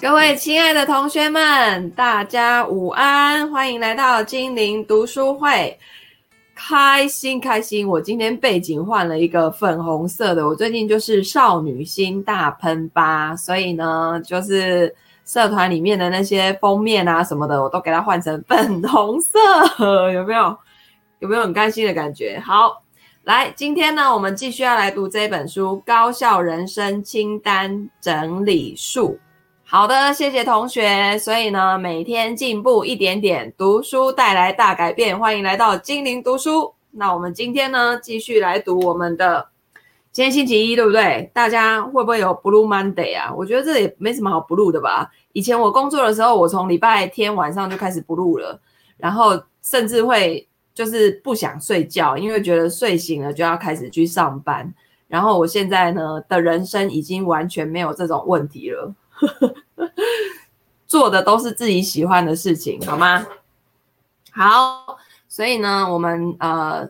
各位亲爱的同学们，大家午安，欢迎来到精灵读书会，开心开心！我今天背景换了一个粉红色的，我最近就是少女心大喷发，所以呢，就是社团里面的那些封面啊什么的，我都给它换成粉红色，有没有？有没有很开心的感觉？好，来，今天呢，我们继续要来读这本书《高效人生清单整理术》。好的，谢谢同学。所以呢，每天进步一点点，读书带来大改变。欢迎来到精灵读书。那我们今天呢，继续来读我们的。今天星期一，对不对？大家会不会有 Blue Monday 啊？我觉得这也没什么好 Blue 的吧。以前我工作的时候，我从礼拜天晚上就开始 Blue 了，然后甚至会就是不想睡觉，因为觉得睡醒了就要开始去上班。然后我现在呢的人生已经完全没有这种问题了。做的都是自己喜欢的事情，好吗？好，所以呢，我们呃，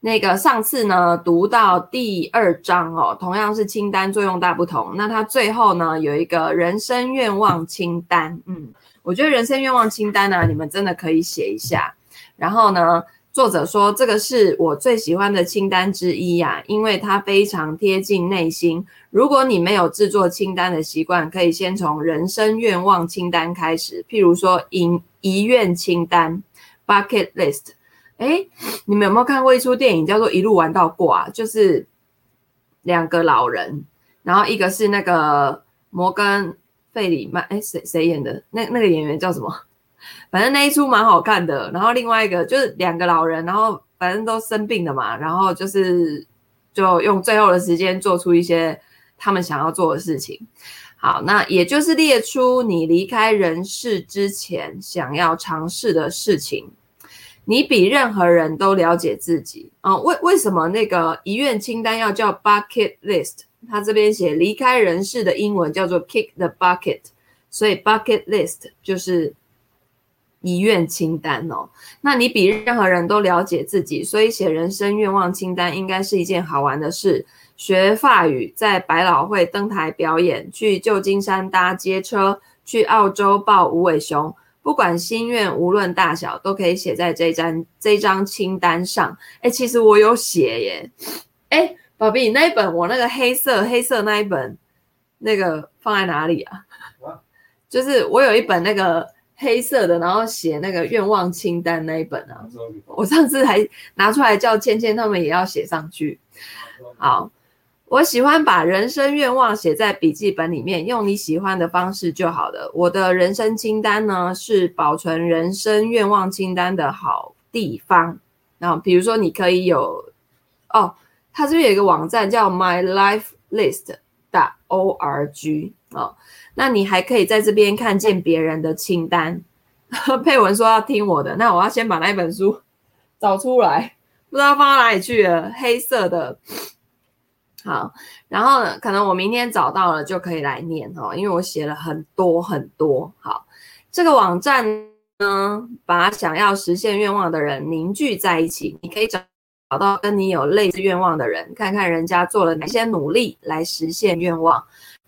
那个上次呢读到第二章哦，同样是清单作用大不同。那它最后呢有一个人生愿望清单，嗯，我觉得人生愿望清单呢，你们真的可以写一下。然后呢，作者说这个是我最喜欢的清单之一呀，因为它非常贴近内心。如果你没有制作清单的习惯，可以先从人生愿望清单开始，譬如说遗遗愿清单 （bucket list）。诶，你们有没有看过一出电影叫做《一路玩到挂》？就是两个老人，然后一个是那个摩根·费里曼，诶，谁谁演的？那那个演员叫什么？反正那一出蛮好看的。然后另外一个就是两个老人，然后反正都生病了嘛，然后就是就用最后的时间做出一些。他们想要做的事情，好，那也就是列出你离开人世之前想要尝试的事情。你比任何人都了解自己啊、为为什么那个遗愿清单要叫 bucket list？他这边写离开人世的英文叫做 kick the bucket，所以 bucket list 就是遗愿清单哦。那你比任何人都了解自己，所以写人生愿望清单应该是一件好玩的事。学法语，在百老汇登台表演，去旧金山搭街车，去澳洲抱无尾熊，不管心愿，无论大小，都可以写在这张这张清单上。哎，其实我有写耶。哎，宝贝，你那一本我那个黑色黑色那一本，那个放在哪里啊？就是我有一本那个黑色的，然后写那个愿望清单那一本啊。我上次还拿出来叫芊芊他们也要写上去。好。我喜欢把人生愿望写在笔记本里面，用你喜欢的方式就好了。我的人生清单呢，是保存人生愿望清单的好地方。然后，比如说，你可以有哦，它这边有一个网站叫 My Life List dot org 哦，那你还可以在这边看见别人的清单。佩文说要听我的，那我要先把那本书 找出来，不知道放到哪里去了，黑色的。好，然后呢，可能我明天找到了就可以来念哦，因为我写了很多很多。好，这个网站呢，把想要实现愿望的人凝聚在一起，你可以找找到跟你有类似愿望的人，看看人家做了哪些努力来实现愿望。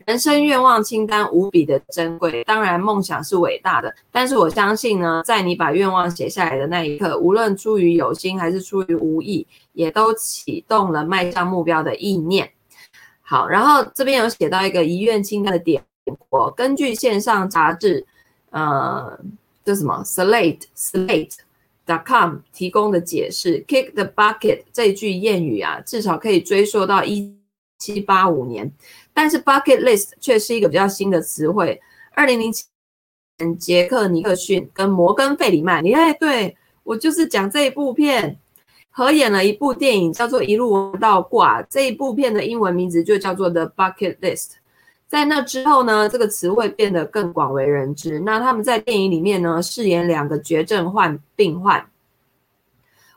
人生愿望清单无比的珍贵，当然梦想是伟大的，但是我相信呢，在你把愿望写下来的那一刻，无论出于有心还是出于无意，也都启动了迈向目标的意念。好，然后这边有写到一个遗愿清单的点，我根据线上杂志，呃，这什么？Slate Slate dot com 提供的解释，Kick the bucket 这句谚语啊，至少可以追溯到一七八五年。但是 bucket list 却是一个比较新的词汇。二零零七年，杰克尼克逊跟摩根费里曼，你看，对，我就是讲这一部片，合演了一部电影，叫做《一路到挂》。这一部片的英文名字就叫做 The Bucket List。在那之后呢，这个词汇变得更广为人知。那他们在电影里面呢，饰演两个绝症患病患。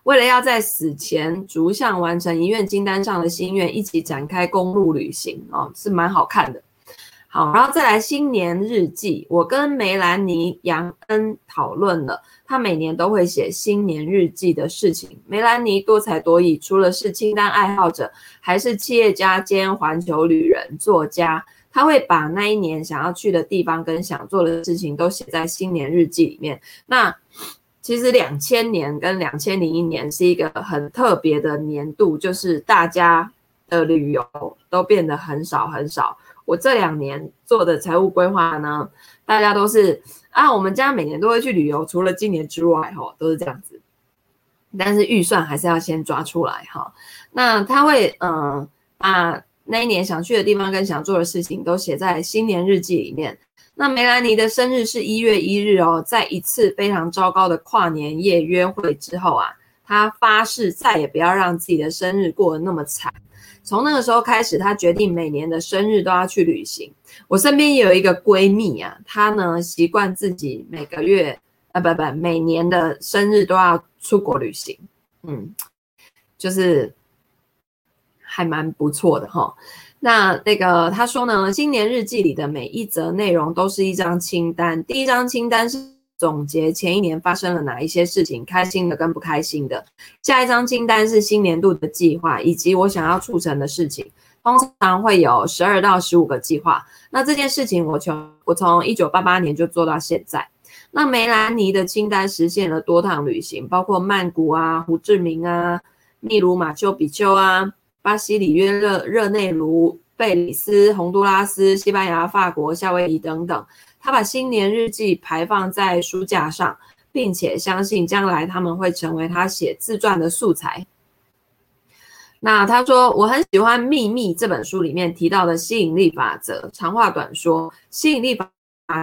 为了要在死前逐项完成遗愿清单上的心愿，一起展开公路旅行哦，是蛮好看的。好，然后再来新年日记，我跟梅兰妮·杨恩讨论了，她每年都会写新年日记的事情。梅兰妮多才多艺，除了是清单爱好者，还是企业家兼环球旅人、作家。他会把那一年想要去的地方跟想做的事情都写在新年日记里面。那其实两千年跟两千零一年是一个很特别的年度，就是大家的旅游都变得很少很少。我这两年做的财务规划呢，大家都是啊，我们家每年都会去旅游，除了今年之外，哈，都是这样子。但是预算还是要先抓出来，哈。那他会嗯，把那一年想去的地方跟想做的事情都写在新年日记里面。那梅兰妮的生日是一月一日哦，在一次非常糟糕的跨年夜约会之后啊，她发誓再也不要让自己的生日过得那么惨。从那个时候开始，她决定每年的生日都要去旅行。我身边也有一个闺蜜啊，她呢习惯自己每个月啊不不每年的生日都要出国旅行，嗯，就是还蛮不错的哈。那那个他说呢，新年日记里的每一则内容都是一张清单，第一张清单是。总结前一年发生了哪一些事情，开心的跟不开心的。下一张清单是新年度的计划，以及我想要促成的事情。通常会有十二到十五个计划。那这件事情我从我从一九八八年就做到现在。那梅兰妮的清单实现了多趟旅行，包括曼谷啊、胡志明啊、秘鲁马丘比丘啊、巴西里约热热内卢、贝里斯、洪都拉斯、西班牙、法国、夏威夷等等。他把新年日记排放在书架上，并且相信将来他们会成为他写自传的素材。那他说：“我很喜欢《秘密》这本书里面提到的吸引力法则。长话短说，吸引力法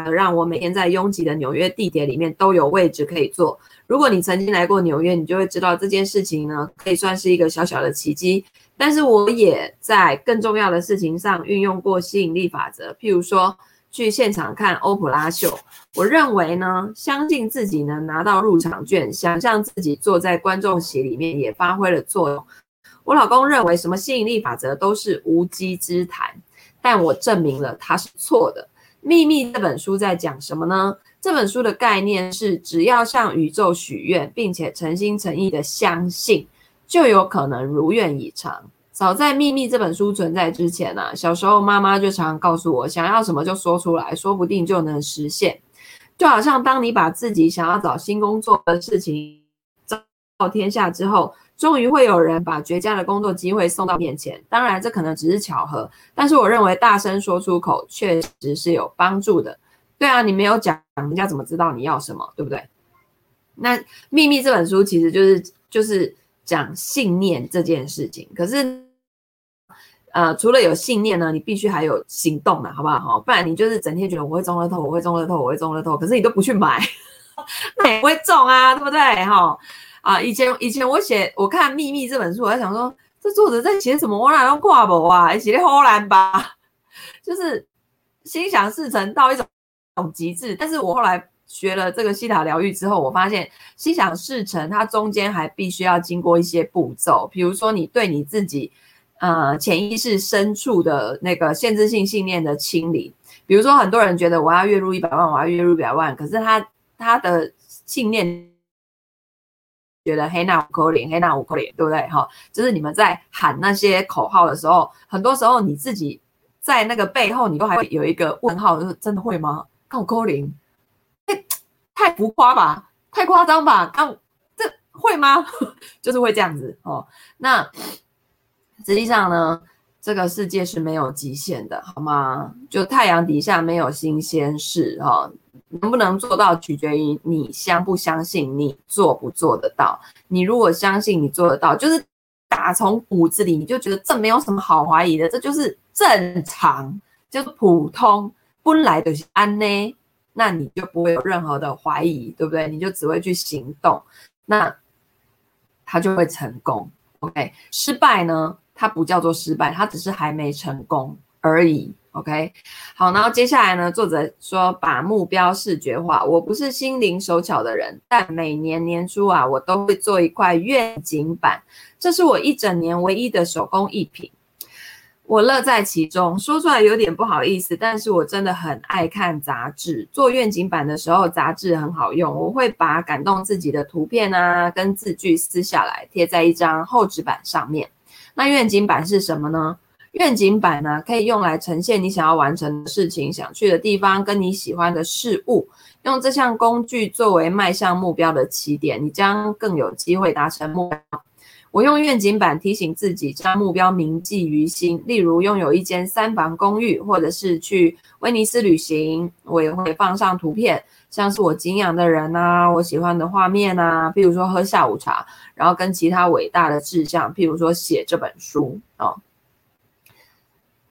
则让我每天在拥挤的纽约地铁里面都有位置可以坐。如果你曾经来过纽约，你就会知道这件事情呢，可以算是一个小小的奇迹。但是我也在更重要的事情上运用过吸引力法则，譬如说。”去现场看欧普拉秀，我认为呢，相信自己能拿到入场券，想象自己坐在观众席里面也发挥了作用。我老公认为什么吸引力法则都是无稽之谈，但我证明了他是错的。秘密这本书在讲什么呢？这本书的概念是，只要向宇宙许愿，并且诚心诚意的相信，就有可能如愿以偿。早在《秘密》这本书存在之前呢、啊，小时候妈妈就常常告诉我，想要什么就说出来，说不定就能实现。就好像当你把自己想要找新工作的事情昭告天下之后，终于会有人把绝佳的工作机会送到面前。当然，这可能只是巧合，但是我认为大声说出口确实是有帮助的。对啊，你没有讲，人家怎么知道你要什么？对不对？那《秘密》这本书其实就是就是讲信念这件事情，可是。呃，除了有信念呢，你必须还有行动的，好不好？不然你就是整天觉得我会中乐透，我会中乐透，我会中乐透，可是你都不去买，那也不会中啊，对不对？哈啊，以前以前我写我看《秘密》这本书，我在想说，这作者在写什么？我哪用挂不啊？写的好难吧？就是心想事成到一种种极致。但是我后来学了这个西塔疗愈之后，我发现心想事成，它中间还必须要经过一些步骤，比如说你对你自己。呃，潜意识深处的那个限制性信念的清理，比如说很多人觉得我要月入一百万，我要月入一百万，可是他他的信念觉得黑那五扣零，黑那五扣零，对不对？哈，就是你们在喊那些口号的时候，很多时候你自己在那个背后，你都还会有一个问号，就是真的会吗？看我扣零，太浮夸吧，太夸张吧？看这会吗？就是会这样子哦，那。实际上呢，这个世界是没有极限的，好吗？就太阳底下没有新鲜事哦，能不能做到取决于你相不相信，你做不做得到。你如果相信你做得到，就是打从骨子里你就觉得这没有什么好怀疑的，这就是正常，就是普通，本来就是安呢，那你就不会有任何的怀疑，对不对？你就只会去行动，那他就会成功。OK，失败呢？它不叫做失败，它只是还没成功而已。OK，好，然后接下来呢，作者说把目标视觉化。我不是心灵手巧的人，但每年年初啊，我都会做一块愿景板，这是我一整年唯一的手工艺品。我乐在其中，说出来有点不好意思，但是我真的很爱看杂志。做愿景板的时候，杂志很好用，我会把感动自己的图片啊跟字句撕下来，贴在一张厚纸板上面。那愿景板是什么呢？愿景板呢，可以用来呈现你想要完成的事情、想去的地方跟你喜欢的事物。用这项工具作为迈向目标的起点，你将更有机会达成目标。我用愿景板提醒自己，将目标铭记于心。例如，拥有一间三房公寓，或者是去威尼斯旅行，我也会放上图片，像是我敬仰的人啊，我喜欢的画面啊，譬如说喝下午茶，然后跟其他伟大的志向，譬如说写这本书哦。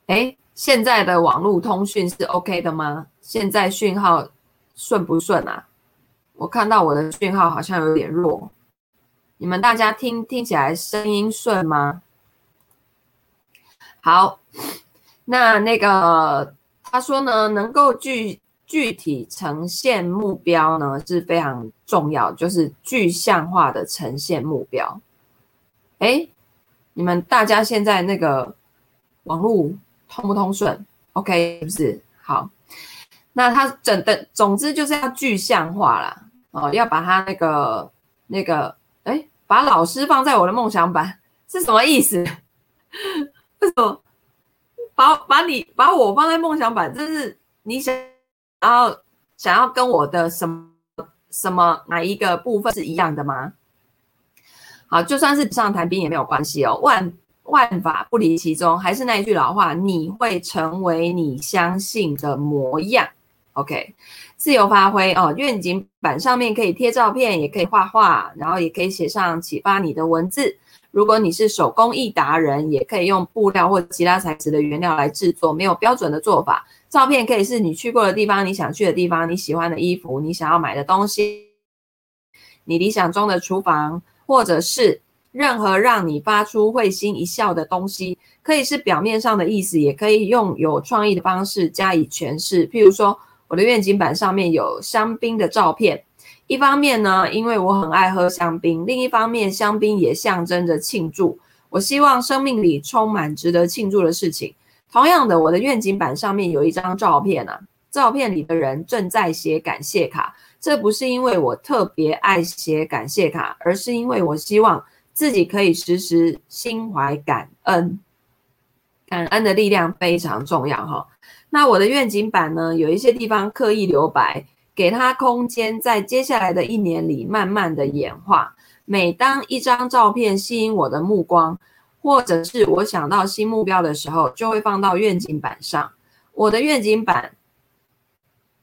诶，现在的网络通讯是 OK 的吗？现在讯号顺不顺啊？我看到我的讯号好像有点弱。你们大家听听起来声音顺吗？好，那那个他说呢，能够具具体呈现目标呢是非常重要，就是具象化的呈现目标。诶，你们大家现在那个网络通不通顺？OK，是不是？好，那他整的总之就是要具象化啦，哦，要把他那个那个。哎，把老师放在我的梦想板是什么意思？为什么把把你把我放在梦想板？这是你想要想要跟我的什么什么哪一个部分是一样的吗？好，就算是纸上谈兵也没有关系哦。万万法不离其宗，还是那一句老话，你会成为你相信的模样。OK。自由发挥哦，愿景板上面可以贴照片，也可以画画，然后也可以写上启发你的文字。如果你是手工艺达人，也可以用布料或其他材质的原料来制作，没有标准的做法。照片可以是你去过的地方，你想去的地方，你喜欢的衣服，你想要买的东西，你理想中的厨房，或者是任何让你发出会心一笑的东西。可以是表面上的意思，也可以用有创意的方式加以诠释，譬如说。我的愿景板上面有香槟的照片，一方面呢，因为我很爱喝香槟；另一方面，香槟也象征着庆祝。我希望生命里充满值得庆祝的事情。同样的，我的愿景板上面有一张照片啊，照片里的人正在写感谢卡。这不是因为我特别爱写感谢卡，而是因为我希望自己可以时时心怀感恩。感恩的力量非常重要哈。那我的愿景板呢，有一些地方刻意留白，给它空间，在接下来的一年里慢慢的演化。每当一张照片吸引我的目光，或者是我想到新目标的时候，就会放到愿景板上。我的愿景板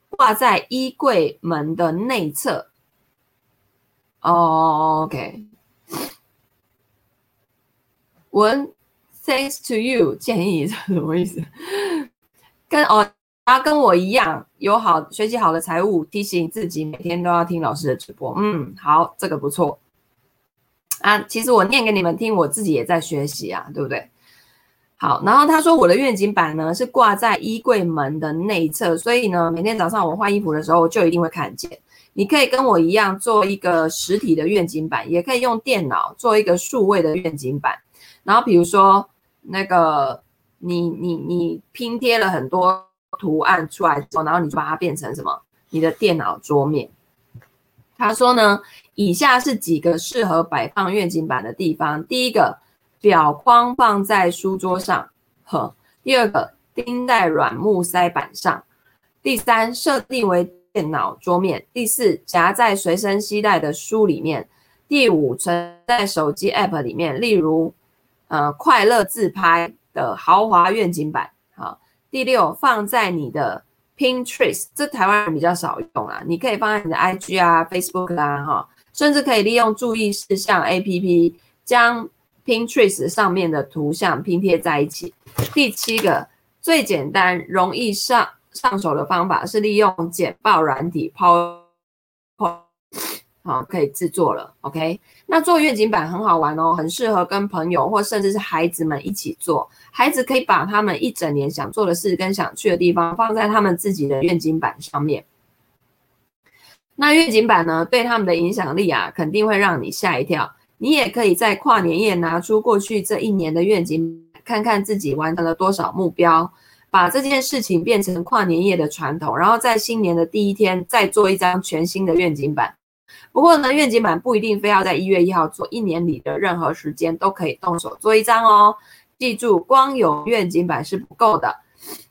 挂在衣柜门的内侧。哦 Oh, OK，文 Thanks to you，建议是 什么意思？跟哦，他跟我一样有好学习好的财务，提醒自己每天都要听老师的直播。嗯，好，这个不错啊。其实我念给你们听，我自己也在学习啊，对不对？好，然后他说我的愿景板呢是挂在衣柜门的内侧，所以呢，每天早上我换衣服的时候就一定会看见。你可以跟我一样做一个实体的愿景板，也可以用电脑做一个数位的愿景板。然后比如说那个。你你你拼贴了很多图案出来之后，然后你就把它变成什么？你的电脑桌面。他说呢，以下是几个适合摆放愿景板的地方：第一个，表框放在书桌上，呵；第二个，钉在软木塞板上；第三，设定为电脑桌面；第四，夹在随身携带的书里面；第五，存在手机 App 里面，例如呃快乐自拍。的豪华愿景版，好。第六，放在你的 Pinterest，这台湾人比较少用啊，你可以放在你的 IG 啊、Facebook 啊，哈，甚至可以利用注意事项 APP 将 Pinterest 上面的图像拼贴在一起。第七个，最简单、容易上上手的方法是利用简报软体 PowerPoint。好，可以制作了。OK，那做愿景板很好玩哦，很适合跟朋友或甚至是孩子们一起做。孩子可以把他们一整年想做的事跟想去的地方放在他们自己的愿景板上面。那愿景板呢，对他们的影响力啊，肯定会让你吓一跳。你也可以在跨年夜拿出过去这一年的愿景，看看自己完成了多少目标，把这件事情变成跨年夜的传统，然后在新年的第一天再做一张全新的愿景板。不过呢，愿景板不一定非要在一月一号做，一年里的任何时间都可以动手做一张哦。记住，光有愿景版是不够的，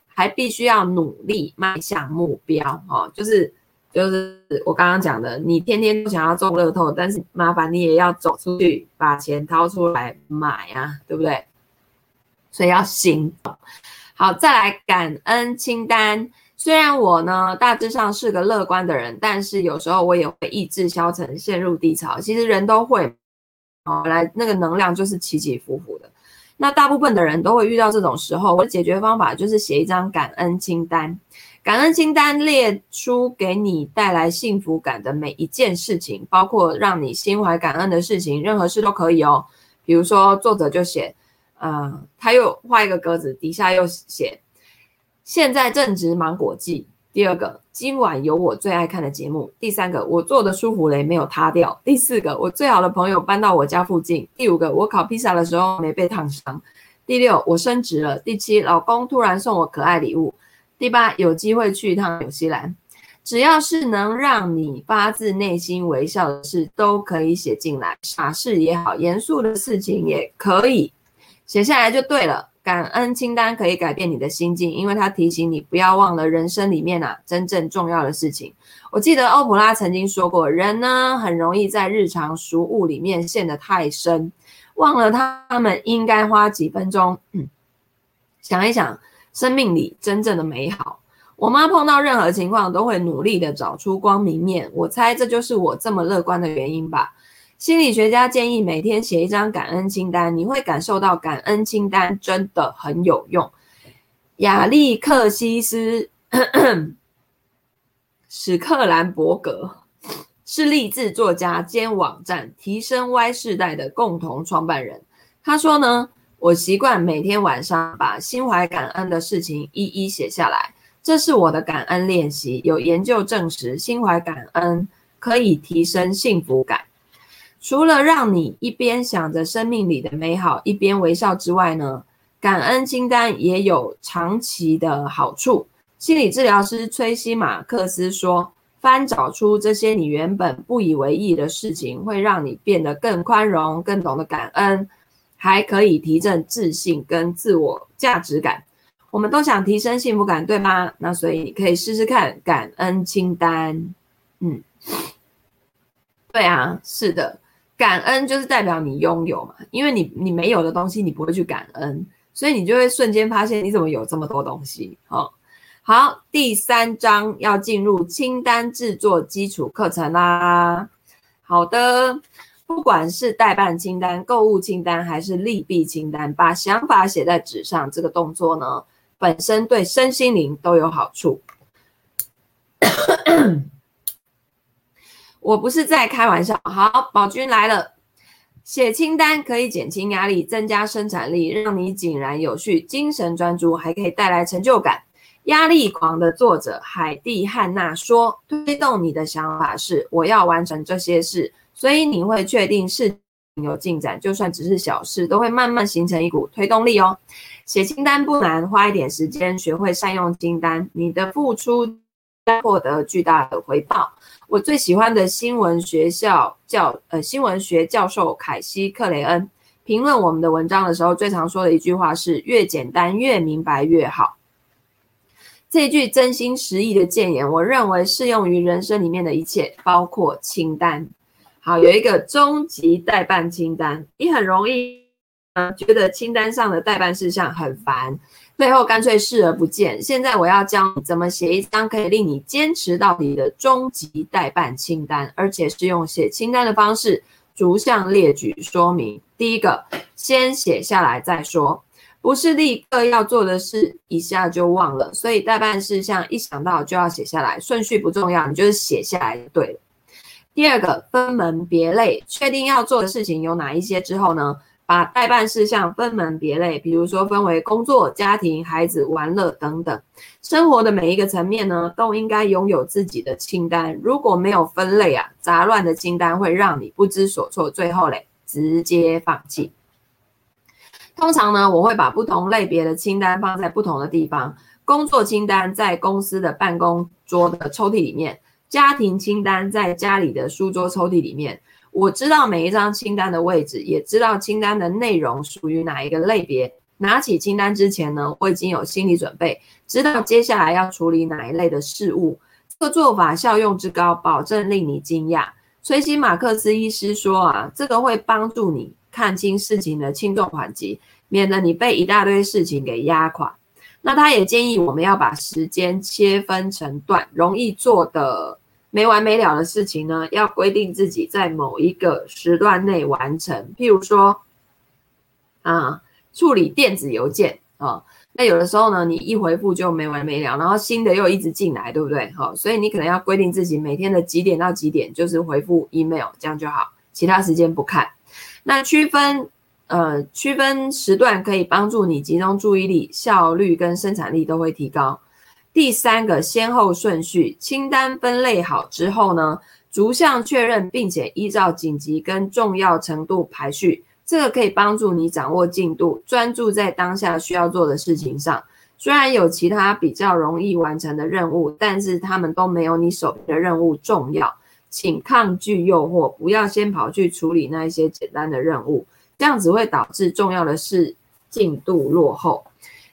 还必须要努力迈向目标。哦，就是就是我刚刚讲的，你天天都想要中乐透，但是麻烦你也要走出去，把钱掏出来买啊，对不对？所以要行动。好，再来感恩清单。虽然我呢大致上是个乐观的人，但是有时候我也会意志消沉，陷入低潮。其实人都会，哦，来那个能量就是起起伏伏的。那大部分的人都会遇到这种时候，我的解决方法就是写一张感恩清单。感恩清单列出给你带来幸福感的每一件事情，包括让你心怀感恩的事情，任何事都可以哦。比如说作者就写，呃，他又画一个格子，底下又写。现在正值芒果季。第二个，今晚有我最爱看的节目。第三个，我做的舒芙蕾没有塌掉。第四个，我最好的朋友搬到我家附近。第五个，我烤披萨的时候没被烫伤。第六，我升职了。第七，老公突然送我可爱礼物。第八，有机会去一趟纽西兰。只要是能让你发自内心微笑的事，都可以写进来。傻事也好，严肃的事情也可以写下来就对了。感恩清单可以改变你的心境，因为它提醒你不要忘了人生里面啊真正重要的事情。我记得欧普拉曾经说过，人呢很容易在日常俗务里面陷得太深，忘了他们应该花几分钟，嗯，想一想生命里真正的美好。我妈碰到任何情况都会努力的找出光明面，我猜这就是我这么乐观的原因吧。心理学家建议每天写一张感恩清单，你会感受到感恩清单真的很有用。亚历克西斯·史克兰伯格是励志作家兼网站提升 Y 世代的共同创办人。他说呢，我习惯每天晚上把心怀感恩的事情一一写下来，这是我的感恩练习。有研究证实，心怀感恩可以提升幸福感。除了让你一边想着生命里的美好，一边微笑之外呢，感恩清单也有长期的好处。心理治疗师崔西马克斯说：“翻找出这些你原本不以为意的事情，会让你变得更宽容，更懂得感恩，还可以提振自信跟自我价值感。我们都想提升幸福感，对吗？那所以你可以试试看感恩清单。嗯，对啊，是的。”感恩就是代表你拥有嘛，因为你你没有的东西，你不会去感恩，所以你就会瞬间发现你怎么有这么多东西。好，好，第三章要进入清单制作基础课程啦。好的，不管是待办清单、购物清单还是利弊清单，把想法写在纸上，这个动作呢，本身对身心灵都有好处。我不是在开玩笑。好，宝君来了。写清单可以减轻压力，增加生产力，让你井然有序、精神专注，还可以带来成就感。压力狂的作者海蒂·汉娜说：“推动你的想法是我要完成这些事，所以你会确定事情有进展，就算只是小事，都会慢慢形成一股推动力哦。写清单不难，花一点时间，学会善用清单，你的付出将获得巨大的回报。”我最喜欢的新闻学校教呃新闻学教授凯西克雷恩评论我们的文章的时候，最常说的一句话是：越简单越明白越好。这句真心实意的建言，我认为适用于人生里面的一切，包括清单。好，有一个终极待办清单，你很容易觉得清单上的待办事项很烦。最后干脆视而不见。现在我要教你怎么写一张可以令你坚持到底的终极待办清单，而且是用写清单的方式逐项列举说明。第一个，先写下来再说，不是立刻要做的事一下就忘了。所以待办事项一想到就要写下来，顺序不重要，你就是写下来就对了。第二个，分门别类，确定要做的事情有哪一些之后呢，把待办事项分门别类，比如说分为工作、家庭、孩子、玩乐等等，生活的每一个层面呢，都应该拥有自己的清单。如果没有分类啊，杂乱的清单会让你不知所措，最后嘞，直接放弃。通常呢，我会把不同类别的清单放在不同的地方。工作清单在公司的办公桌的抽屉里面，家庭清单在家里的书桌抽屉里面。我知道每一张清单的位置，也知道清单的内容属于哪一个类别，拿起清单之前呢，我已经有心理准备，知道接下来要处理哪一类的事物。这个做法效用之高，保证令你惊讶。崔西马克思医师说啊，这个会帮助你看清事情的轻重缓急，免得你被一大堆事情给压垮。那他也建议我们要把时间切分成段，容易做的没完没了的事情呢，要规定自己在某一个时段内完成。譬如说，啊，处理电子邮件啊。那有的时候呢，你一回复就没完没了，然后新的又一直进来，对不对？好，所以你可能要规定自己每天的几点到几点就是回复 email，这样就好，其他时间不看。那区分呃区分时段可以帮助你集中注意力，效率跟生产力都会提高。第三个先后顺序，清单分类好之后呢，逐项确认，并且依照紧急跟重要程度排序。这个可以帮助你掌握进度，专注在当下需要做的事情上。虽然有其他比较容易完成的任务，但是他们都没有你手边的任务重要。请抗拒诱惑，不要先跑去处理那一些简单的任务，这样只会导致重要的事进度落后。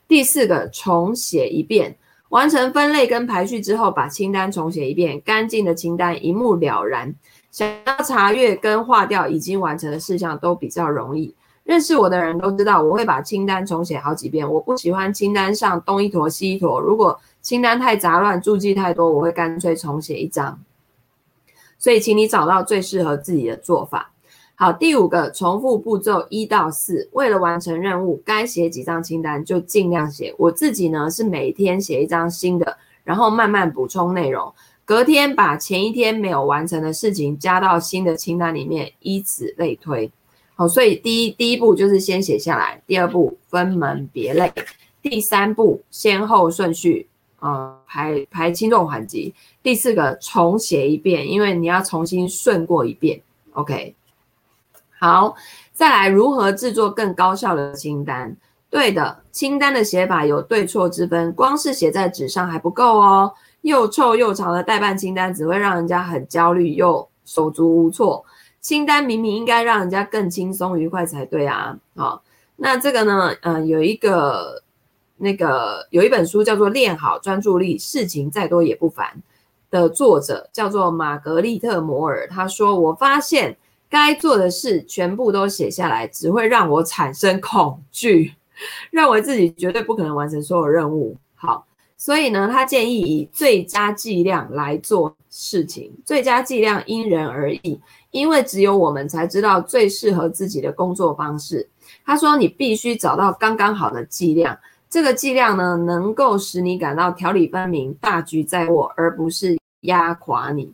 第四个，重写一遍，完成分类跟排序之后，把清单重写一遍，干净的清单一目了然。想要查阅跟划掉已经完成的事项都比较容易。认识我的人都知道，我会把清单重写好几遍。我不喜欢清单上东一坨西一坨。如果清单太杂乱，注记太多，我会干脆重写一张。所以，请你找到最适合自己的做法。好，第五个，重复步骤一到四。为了完成任务，该写几张清单就尽量写。我自己呢是每天写一张新的，然后慢慢补充内容。隔天把前一天没有完成的事情加到新的清单里面，以此类推。好，所以第一第一步就是先写下来，第二步分门别类，第三步先后顺序，呃，排排轻重缓急。第四个重写一遍，因为你要重新顺过一遍。OK，好，再来如何制作更高效的清单？对的，清单的写法有对错之分，光是写在纸上还不够哦。又臭又长的待办清单只会让人家很焦虑又手足无措。清单明明应该让人家更轻松愉快才对啊！好，那这个呢，嗯，有一个那个有一本书叫做《练好专注力，事情再多也不烦》的作者叫做玛格丽特·摩尔，他说：“我发现该做的事全部都写下来，只会让我产生恐惧，认为自己绝对不可能完成所有任务。”好。所以呢，他建议以最佳剂量来做事情。最佳剂量因人而异，因为只有我们才知道最适合自己的工作方式。他说，你必须找到刚刚好的剂量，这个剂量呢，能够使你感到条理分明、大局在握，而不是压垮你。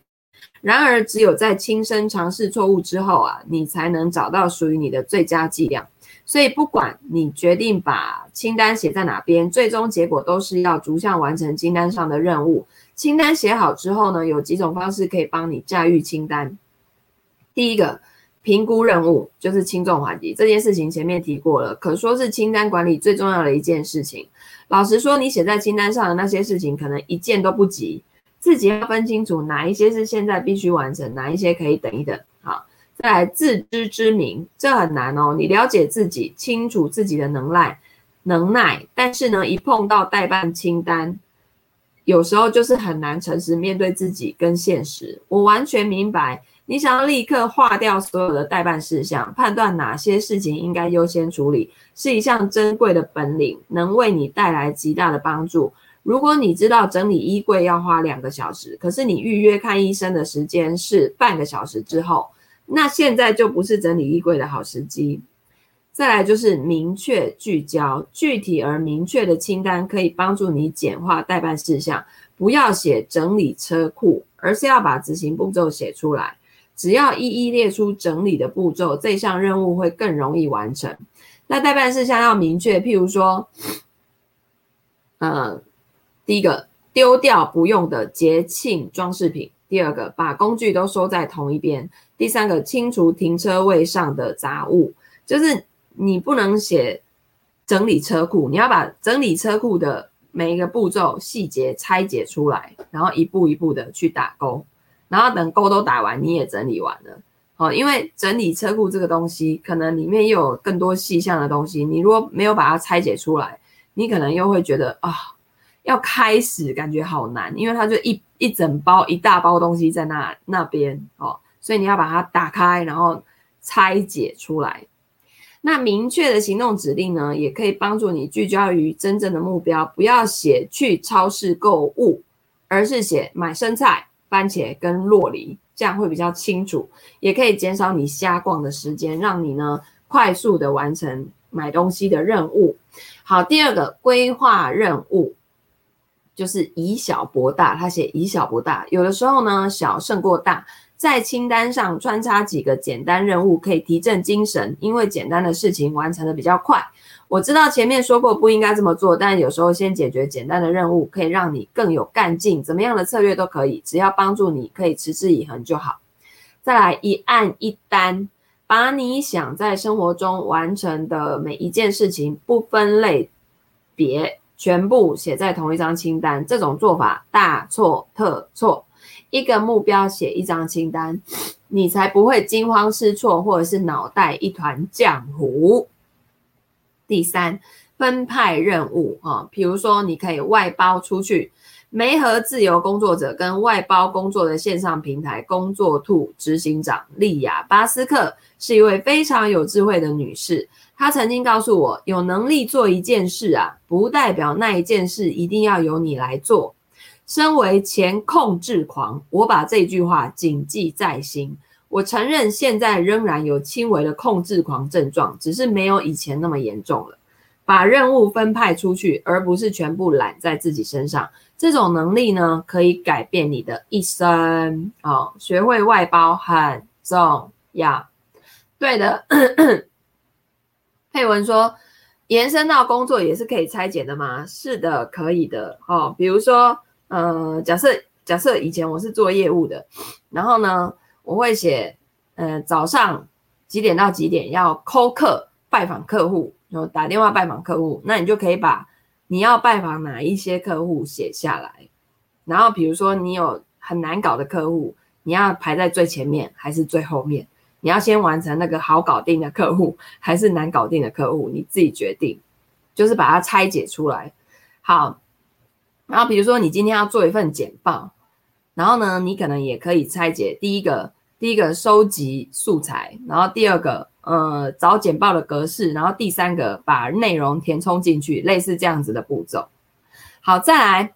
然而，只有在亲身尝试错误之后啊，你才能找到属于你的最佳剂量。所以，不管你决定把清单写在哪边，最终结果都是要逐项完成清单上的任务。清单写好之后呢，有几种方式可以帮你驾驭清单。第一个，评估任务，就是轻重缓急这件事情，前面提过了，可说是清单管理最重要的一件事情。老实说，你写在清单上的那些事情，可能一件都不急，自己要分清楚哪一些是现在必须完成，哪一些可以等一等。好。再来自知之明，这很难哦。你了解自己，清楚自己的能耐、能耐，但是呢，一碰到代办清单，有时候就是很难诚实面对自己跟现实。我完全明白，你想要立刻划掉所有的代办事项，判断哪些事情应该优先处理，是一项珍贵的本领，能为你带来极大的帮助。如果你知道整理衣柜要花两个小时，可是你预约看医生的时间是半个小时之后。那现在就不是整理衣柜的好时机。再来就是明确聚焦，具体而明确的清单可以帮助你简化待办事项。不要写整理车库，而是要把执行步骤写出来。只要一一列出整理的步骤，这项任务会更容易完成。那待办事项要明确，譬如说，呃，第一个丢掉不用的节庆装饰品。第二个，把工具都收在同一边。第三个，清除停车位上的杂物，就是你不能写整理车库，你要把整理车库的每一个步骤细节拆解出来，然后一步一步的去打勾，然后等勾都打完，你也整理完了，好，因为整理车库这个东西，可能里面又有更多细项的东西，你如果没有把它拆解出来，你可能又会觉得啊，要开始感觉好难，因为它就一一整包一大包东西在那那边哦，所以你要把它打开，然后拆解出来。那明确的行动指令呢，也可以帮助你聚焦于真正的目标，不要写去超市购物，而是写买生菜、番茄跟洛梨。这样会比较清楚，也可以减少你瞎逛的时间，让你呢快速的完成买东西的任务。好，第二个规划任务就是以小博大，他写以小博大，有的时候呢小胜过大，在清单上穿插几个简单任务可以提振精神，因为简单的事情完成的比较快。我知道前面说过不应该这么做，但有时候先解决简单的任务，可以让你更有干劲。怎么样的策略都可以，只要帮助你可以持之以恒就好。再来一案一单，把你想在生活中完成的每一件事情不分类别，全部写在同一张清单。这种做法大错特错。一个目标写一张清单，你才不会惊慌失措，或者是脑袋一团浆糊。第三，分派任务啊，比如说你可以外包出去，媒合自由工作者跟外包工作的线上平台工作兔执行长莉亚巴斯克是一位非常有智慧的女士。他曾经告诉我，有能力做一件事啊，不代表那一件事一定要由你来做。身为前控制狂，我把这句话谨记在心。我承认现在仍然有轻微的控制狂症状，只是没有以前那么严重了。把任务分派出去，而不是全部揽在自己身上，这种能力呢，可以改变你的一生。哦，学会外包很重要。对的，佩文说，延伸到工作也是可以拆解的吗？是的，可以的。哦，比如说，呃，假设假设以前我是做业务的，然后呢，我会写，呃，早上几点到几点要 call 客拜访客户，然后打电话拜访客户，那你就可以把你要拜访哪一些客户写下来。然后比如说你有很难搞的客户，你要排在最前面还是最后面？你要先完成那个好搞定的客户，还是难搞定的客户？你自己决定，就是把它拆解出来。好，然后比如说你今天要做一份简报，然后呢，你可能也可以拆解第一个。第一个收集素材，然后第二个呃找简报的格式，然后第三个把内容填充进去，类似这样子的步骤。好，再来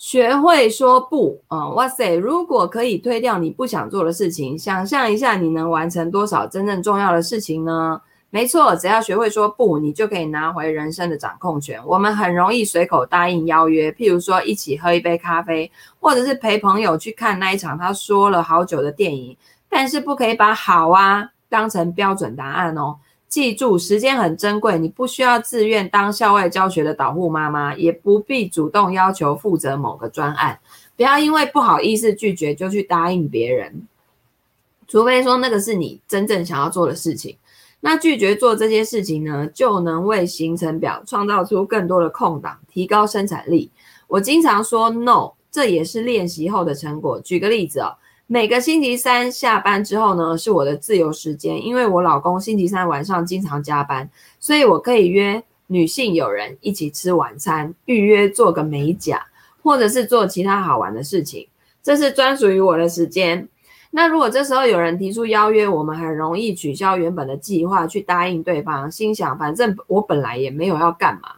学会说不啊、哇塞，如果可以推掉你不想做的事情，想象一下你能完成多少真正重要的事情呢？没错，只要学会说不，你就可以拿回人生的掌控权。我们很容易随口答应邀约，譬如说一起喝一杯咖啡，或者是陪朋友去看那一场他说了好久的电影。但是不可以把好啊当成标准答案哦。记住，时间很珍贵，你不需要自愿当校外教学的导护妈妈，也不必主动要求负责某个专案。不要因为不好意思拒绝就去答应别人，除非说那个是你真正想要做的事情。那拒绝做这些事情呢，就能为行程表创造出更多的空档，提高生产力。我经常说 no，这也是练习后的成果。举个例子哦。每个星期三下班之后呢，是我的自由时间，因为我老公星期三晚上经常加班，所以我可以约女性友人一起吃晚餐，预约做个美甲，或者是做其他好玩的事情，这是专属于我的时间。那如果这时候有人提出邀约，我们很容易取消原本的计划，去答应对方，心想反正我本来也没有要干嘛，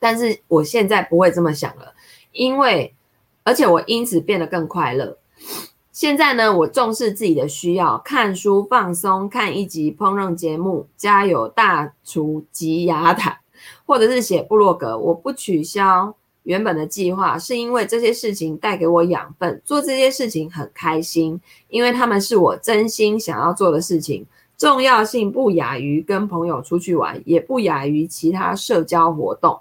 但是我现在不会这么想了，因为而且我因此变得更快乐。现在呢，我重视自己的需要，看书放松，看一集烹饪节目，家有大厨及雅坦，或者是写部落格。我不取消原本的计划，是因为这些事情带给我养分，做这些事情很开心，因为他们是我真心想要做的事情，重要性不亚于跟朋友出去玩，也不亚于其他社交活动。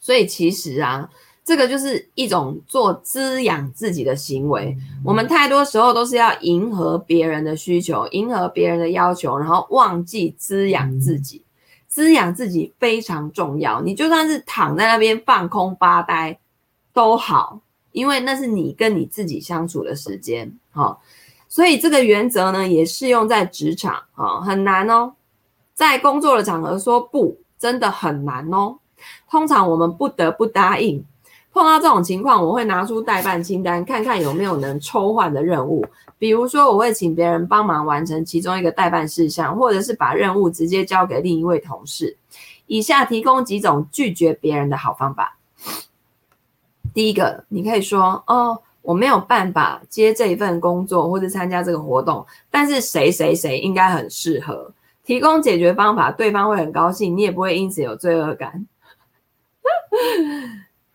所以其实啊。这个就是一种做滋养自己的行为。我们太多时候都是要迎合别人的需求，迎合别人的要求，然后忘记滋养自己。滋养自己非常重要。你就算是躺在那边放空发呆都好，因为那是你跟你自己相处的时间。好，所以这个原则呢，也适用在职场啊，很难哦。在工作的场合说不，真的很难哦。通常我们不得不答应。碰到这种情况，我会拿出代办清单，看看有没有能抽换的任务。比如说，我会请别人帮忙完成其中一个代办事项，或者是把任务直接交给另一位同事。以下提供几种拒绝别人的好方法。第一个，你可以说：“哦，我没有办法接这一份工作，或者参加这个活动，但是谁谁谁应该很适合。”提供解决方法，对方会很高兴，你也不会因此有罪恶感。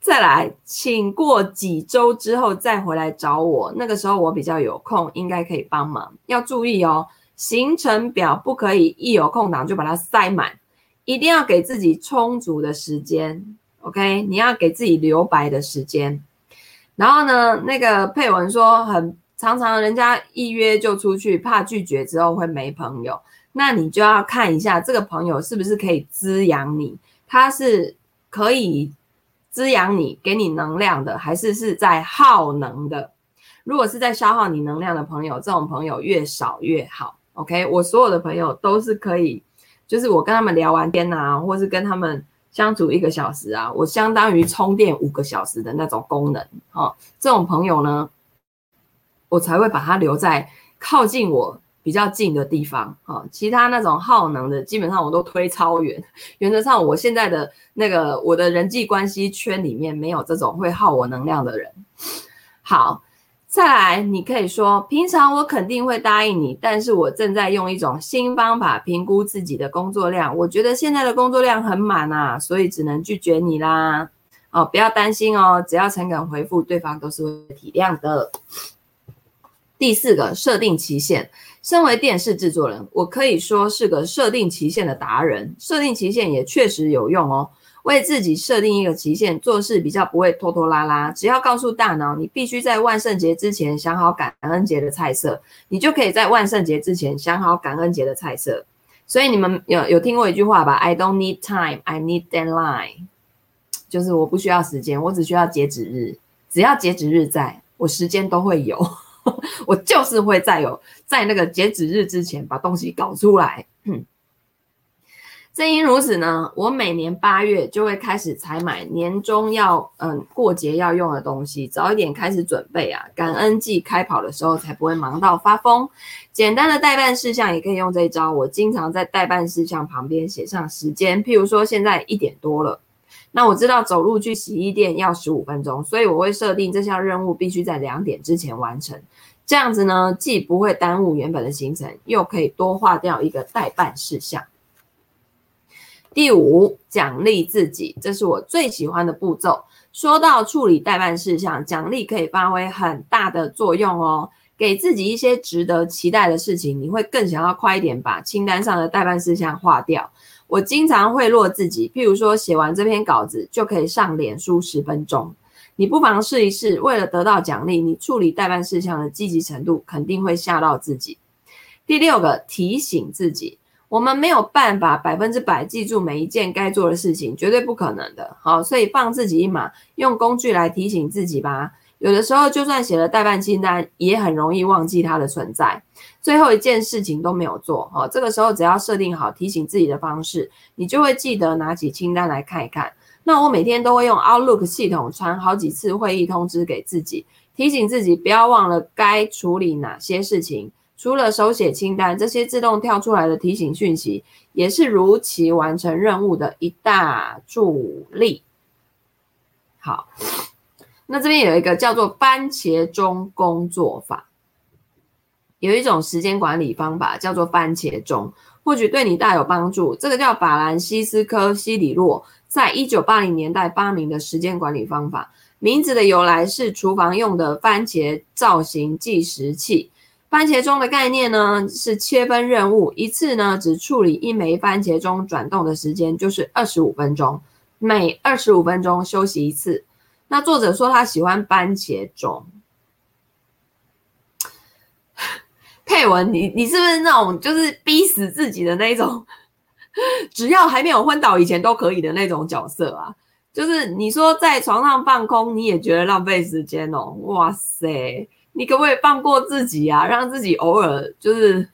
再来，请过几周之后再回来找我，那个时候我比较有空，应该可以帮忙。要注意哦，行程表不可以一有空档就把它塞满，一定要给自己充足的时间。OK，你要给自己留白的时间。然后呢，那个佩文说，很常常人家一约就出去，怕拒绝之后会没朋友，那你就要看一下这个朋友是不是可以滋养你，他是可以。滋养你、给你能量的，还是是在耗能的？如果是在消耗你能量的朋友，这种朋友越少越好。OK，我所有的朋友都是可以，就是我跟他们聊完天啊，或是跟他们相处一个小时啊，我相当于充电五个小时的那种功能。哦，这种朋友呢，我才会把他留在靠近我。比较近的地方啊，其他那种耗能的，基本上我都推超远。原则上，我现在的那个我的人际关系圈里面没有这种会耗我能量的人。好，再来，你可以说，平常我肯定会答应你，但是我正在用一种新方法评估自己的工作量，我觉得现在的工作量很满啊，所以只能拒绝你啦。哦，不要担心哦，只要诚恳回复，对方都是会体谅的。第四个，设定期限。身为电视制作人，我可以说是个设定期限的达人。设定期限也确实有用哦。为自己设定一个期限，做事比较不会拖拖拉拉。只要告诉大脑，你必须在万圣节之前想好感恩节的菜色，你就可以在万圣节之前想好感恩节的菜色。所以你们有有听过一句话吧？I don't need time, I need deadline。就是我不需要时间，我只需要截止日。只要截止日在，我时间都会有。我就是会在有在那个截止日之前把东西搞出来。嗯，正因如此呢，我每年八月就会开始采买年终要嗯过节要用的东西，早一点开始准备啊，感恩季开跑的时候才不会忙到发疯。简单的待办事项也可以用这一招，我经常在待办事项旁边写上时间，譬如说现在一点多了。那我知道走路去洗衣店要十五分钟，所以我会设定这项任务必须在两点之前完成。这样子呢，既不会耽误原本的行程，又可以多划掉一个待办事项。第五，奖励自己，这是我最喜欢的步骤。说到处理待办事项，奖励可以发挥很大的作用哦。给自己一些值得期待的事情，你会更想要快一点把清单上的待办事项划掉。我经常会落自己，譬如说写完这篇稿子就可以上脸书十分钟。你不妨试一试，为了得到奖励，你处理待办事项的积极程度肯定会吓到自己。第六个，提醒自己，我们没有办法百分之百记住每一件该做的事情，绝对不可能的。好，所以放自己一马，用工具来提醒自己吧。有的时候，就算写了待办清单，也很容易忘记它的存在。最后一件事情都没有做，哦，这个时候只要设定好提醒自己的方式，你就会记得拿起清单来看一看。那我每天都会用 Outlook 系统传好几次会议通知给自己，提醒自己不要忘了该处理哪些事情。除了手写清单，这些自动跳出来的提醒讯息，也是如期完成任务的一大助力。好。那这边有一个叫做番茄钟工作法，有一种时间管理方法叫做番茄钟，或许对你大有帮助。这个叫法兰西斯科·西里洛在一九八零年代发明的时间管理方法，名字的由来是厨房用的番茄造型计时器。番茄钟的概念呢，是切分任务，一次呢只处理一枚番茄钟转动的时间就是二十五分钟，每二十五分钟休息一次。那作者说他喜欢番茄钟，佩文，你你是不是那种就是逼死自己的那种，只要还没有昏倒以前都可以的那种角色啊？就是你说在床上放空，你也觉得浪费时间哦？哇塞，你可不可以放过自己啊？让自己偶尔就是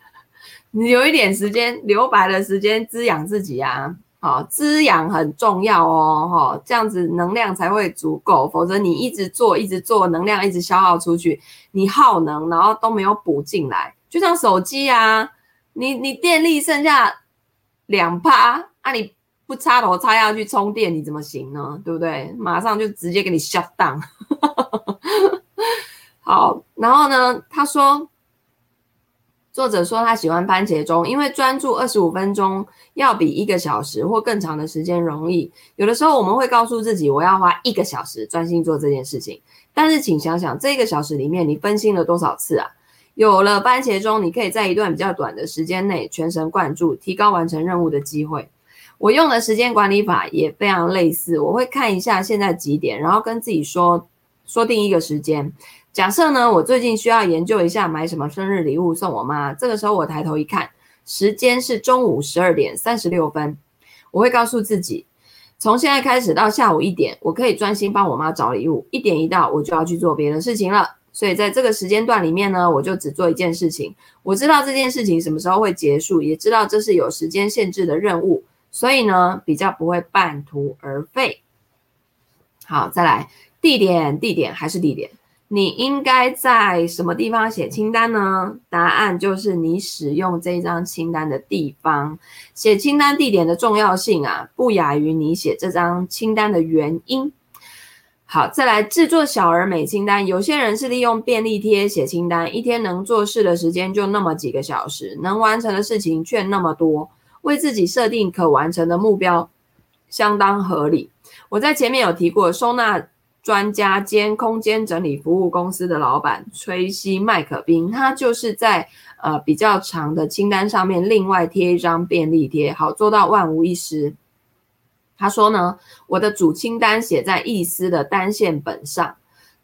你有一点时间留白的时间滋养自己啊！好，滋养很重要哦，哈，这样子能量才会足够，否则你一直做一直做，能量一直消耗出去，你耗能，然后都没有补进来，就像手机啊，你你电力剩下两趴，啊，你不插头插下去充电，你怎么行呢？对不对？马上就直接给你 shut down。好，然后呢，他说。作者说他喜欢番茄钟，因为专注二十五分钟要比一个小时或更长的时间容易。有的时候我们会告诉自己，我要花一个小时专心做这件事情，但是请想想，这一个小时里面你分心了多少次啊？有了番茄钟，你可以在一段比较短的时间内全神贯注，提高完成任务的机会。我用的时间管理法也非常类似，我会看一下现在几点，然后跟自己说，说定一个时间。假设呢，我最近需要研究一下买什么生日礼物送我妈。这个时候我抬头一看，时间是中午十二点三十六分。我会告诉自己，从现在开始到下午一点，我可以专心帮我妈找礼物。一点一到，我就要去做别的事情了。所以在这个时间段里面呢，我就只做一件事情。我知道这件事情什么时候会结束，也知道这是有时间限制的任务，所以呢，比较不会半途而废。好，再来，地点，地点还是地点。你应该在什么地方写清单呢？答案就是你使用这张清单的地方。写清单地点的重要性啊，不亚于你写这张清单的原因。好，再来制作小而美清单。有些人是利用便利贴写清单，一天能做事的时间就那么几个小时，能完成的事情却那么多，为自己设定可完成的目标，相当合理。我在前面有提过收纳。专家兼空间整理服务公司的老板崔西麦可宾，他就是在呃比较长的清单上面另外贴一张便利贴，好做到万无一失。他说呢，我的主清单写在意思的单线本上，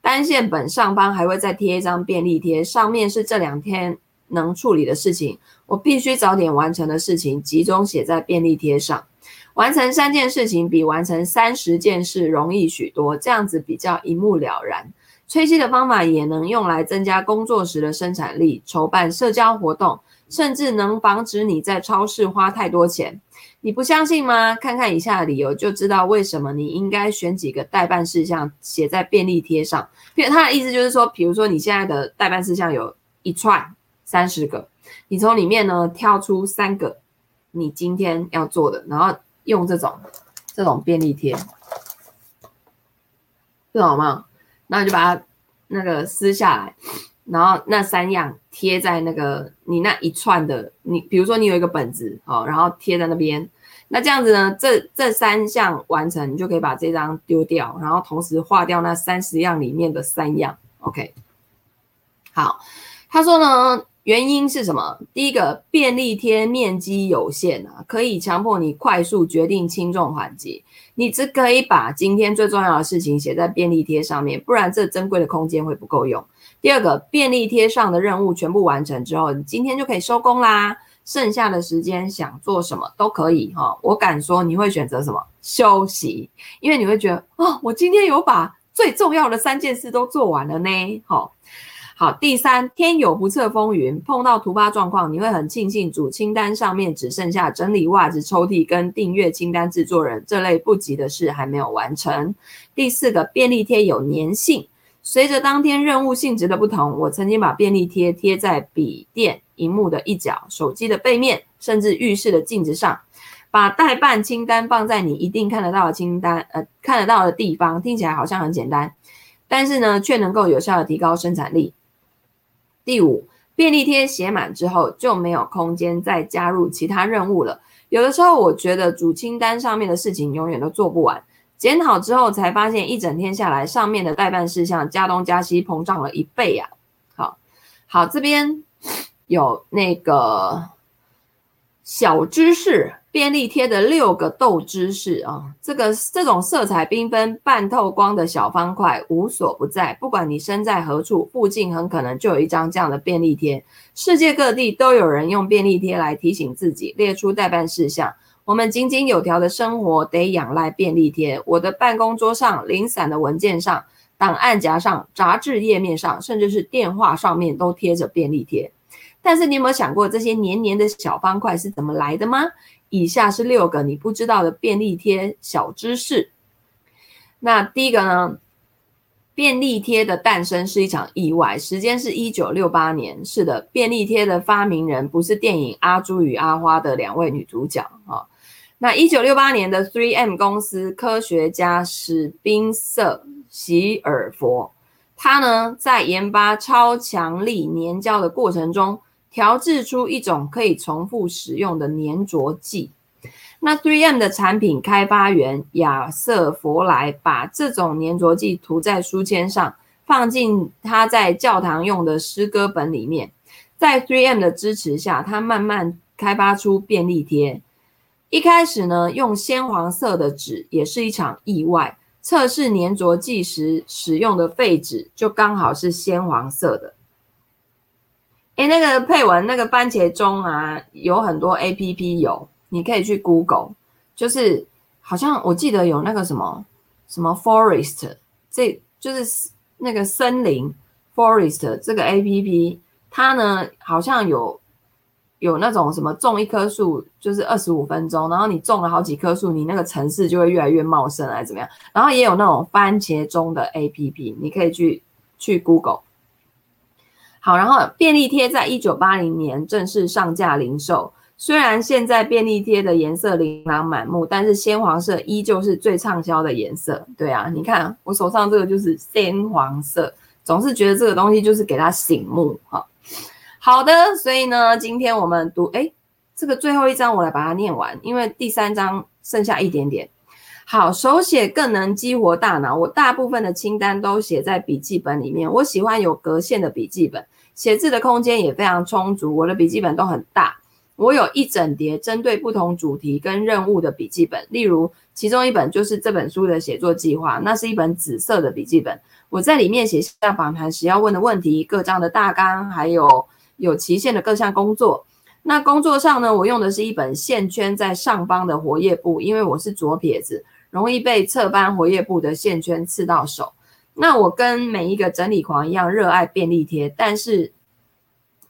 单线本上方还会再贴一张便利贴，上面是这两天能处理的事情，我必须早点完成的事情，集中写在便利贴上。完成三件事情比完成三十件事容易许多，这样子比较一目了然。吹气的方法也能用来增加工作时的生产力，筹办社交活动，甚至能防止你在超市花太多钱。你不相信吗？看看以下的理由就知道为什么你应该选几个待办事项写在便利贴上。他的意思就是说，比如说你现在的待办事项有一串三十个，你从里面呢挑出三个你今天要做的，然后。用这种这种便利贴，这种吗？然后就把它那个撕下来，然后那三样贴在那个你那一串的，你比如说你有一个本子，好，然后贴在那边，那这样子呢，这这三项完成，你就可以把这张丢掉，然后同时划掉那三十样里面的三样，OK。好，他说呢。原因是什么？第一个，便利贴面积有限啊，可以强迫你快速决定轻重缓急。你只可以把今天最重要的事情写在便利贴上面，不然这珍贵的空间会不够用。第二个，便利贴上的任务全部完成之后，你今天就可以收工啦。剩下的时间想做什么都可以哈。我敢说你会选择什么？休息，因为你会觉得哦，我今天有把最重要的三件事都做完了呢。好。好，第三，天有不测风云，碰到突发状况，你会很庆幸主清单上面只剩下整理袜子抽屉跟订阅清单制作人这类不急的事还没有完成。第四个，便利贴有粘性，随着当天任务性质的不同，我曾经把便利贴贴在笔电荧幕的一角、手机的背面，甚至浴室的镜子上，把待办清单放在你一定看得到的清单，呃，看得到的地方，听起来好像很简单，但是呢，却能够有效的提高生产力。第五，便利贴写满之后就没有空间再加入其他任务了。有的时候，我觉得主清单上面的事情永远都做不完。检讨之后才发现，一整天下来，上面的待办事项加东加西，膨胀了一倍呀。好，好，这边有那个小知识。便利贴的六个豆知识啊，这个这种色彩缤纷、半透光的小方块无所不在。不管你身在何处，附近很可能就有一张这样的便利贴。世界各地都有人用便利贴来提醒自己，列出待办事项。我们井井有条的生活得仰赖便利贴。我的办公桌上、零散的文件上、档案夹上、杂志页面上，甚至是电话上面都贴着便利贴。但是你有没有想过，这些黏黏的小方块是怎么来的吗？以下是六个你不知道的便利贴小知识。那第一个呢？便利贴的诞生是一场意外，时间是一九六八年。是的，便利贴的发明人不是电影《阿朱与阿花》的两位女主角。那一九六八年的 3M 公司科学家史宾瑟·席尔佛，他呢在研发超强力粘胶的过程中，调制出一种可以重复使用的粘着剂。那 3M 的产品开发员亚瑟·弗莱把这种粘着剂涂在书签上，放进他在教堂用的诗歌本里面。在 3M 的支持下，他慢慢开发出便利贴。一开始呢，用鲜黄色的纸也是一场意外。测试粘着剂时使用的废纸就刚好是鲜黄色的。诶，那个配文，那个番茄钟啊，有很多 APP 有。你可以去 Google，就是好像我记得有那个什么什么 Forest，这就是那个森林 Forest 这个 APP，它呢好像有有那种什么种一棵树就是二十五分钟，然后你种了好几棵树，你那个城市就会越来越茂盛，还是怎么样？然后也有那种番茄钟的 APP，你可以去去 Google。好，然后便利贴在一九八零年正式上架零售。虽然现在便利贴的颜色琳琅满目，但是鲜黄色依旧是最畅销的颜色。对啊，你看我手上这个就是鲜黄色，总是觉得这个东西就是给它醒目哈。好的，所以呢，今天我们读诶，这个最后一章我来把它念完，因为第三章剩下一点点。好，手写更能激活大脑。我大部分的清单都写在笔记本里面。我喜欢有格线的笔记本，写字的空间也非常充足。我的笔记本都很大。我有一整叠针对不同主题跟任务的笔记本，例如其中一本就是这本书的写作计划，那是一本紫色的笔记本。我在里面写下访谈时要问的问题、各章的大纲，还有有期限的各项工作。那工作上呢，我用的是一本线圈在上方的活页簿，因为我是左撇子，容易被侧翻活页簿的线圈刺到手。那我跟每一个整理狂一样热爱便利贴，但是。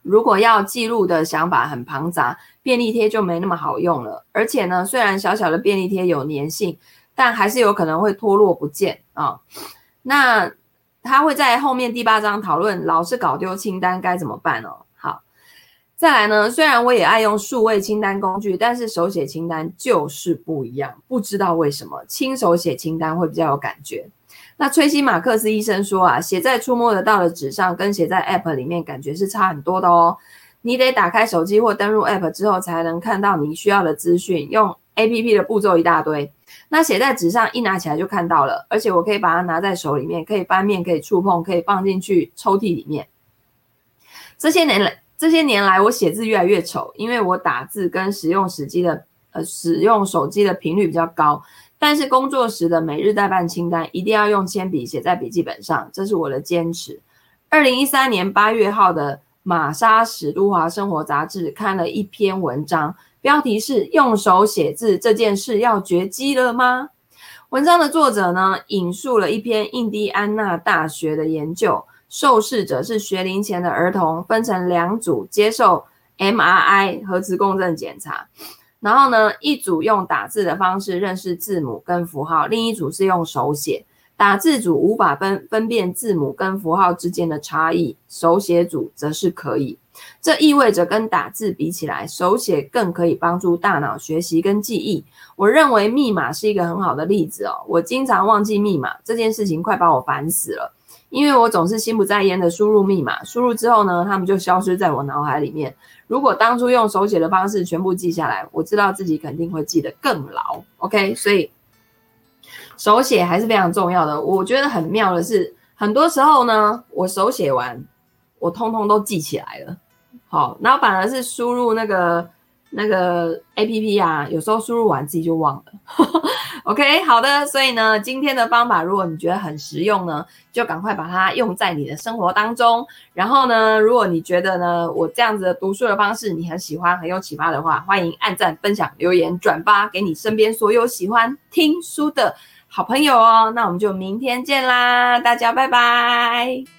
如果要记录的想法很庞杂，便利贴就没那么好用了。而且呢，虽然小小的便利贴有粘性，但还是有可能会脱落不见啊、那他会在后面第八章讨论老是搞丢清单该怎么办哦。再来呢，虽然我也爱用数位清单工具，但是手写清单就是不一样。不知道为什么，亲手写清单会比较有感觉。那崔西马克斯医生说啊，写在触摸得到的纸上，跟写在 App 里面感觉是差很多的哦。你得打开手机或登入 App 之后，才能看到你需要的资讯。用 APP 的步骤一大堆，那写在纸上一拿起来就看到了，而且我可以把它拿在手里面，可以翻面，可以触碰，可以放进去抽屉里面。这些年来，这些年来我写字越来越丑，因为我打字跟使用手机的呃使用手机的频率比较高。但是工作时的每日待办清单一定要用铅笔写在笔记本上，这是我的坚持。二零一三年八月号的玛莎史都华生活杂志看了一篇文章，标题是“用手写字这件事要绝迹了吗？”文章的作者呢，引述了一篇印第安纳大学的研究，受试者是学龄前的儿童，分成两组接受 MRI 核磁共振检查。然后呢，一组用打字的方式认识字母跟符号，另一组是用手写。打字组无法分分辨字母跟符号之间的差异，手写组则是可以。这意味着跟打字比起来，手写更可以帮助大脑学习跟记忆。我认为密码是一个很好的例子哦。我经常忘记密码，这件事情快把我烦死了，因为我总是心不在焉的输入密码，输入之后呢，他们就消失在我脑海里面。如果当初用手写的方式全部记下来，我知道自己肯定会记得更牢。OK，所以手写还是非常重要的。我觉得很妙的是，很多时候呢，我手写完，我通通都记起来了。好，然后反而是输入那个。那个 APP 啊，有时候输入完自己就忘了。OK，好的，所以呢，今天的方法，如果你觉得很实用呢，就赶快把它用在你的生活当中。然后呢，如果你觉得呢，我这样子的读书的方式你很喜欢，很有启发的话，欢迎按赞、分享、留言、转发给你身边所有喜欢听书的好朋友哦。那我们就明天见啦，大家拜拜。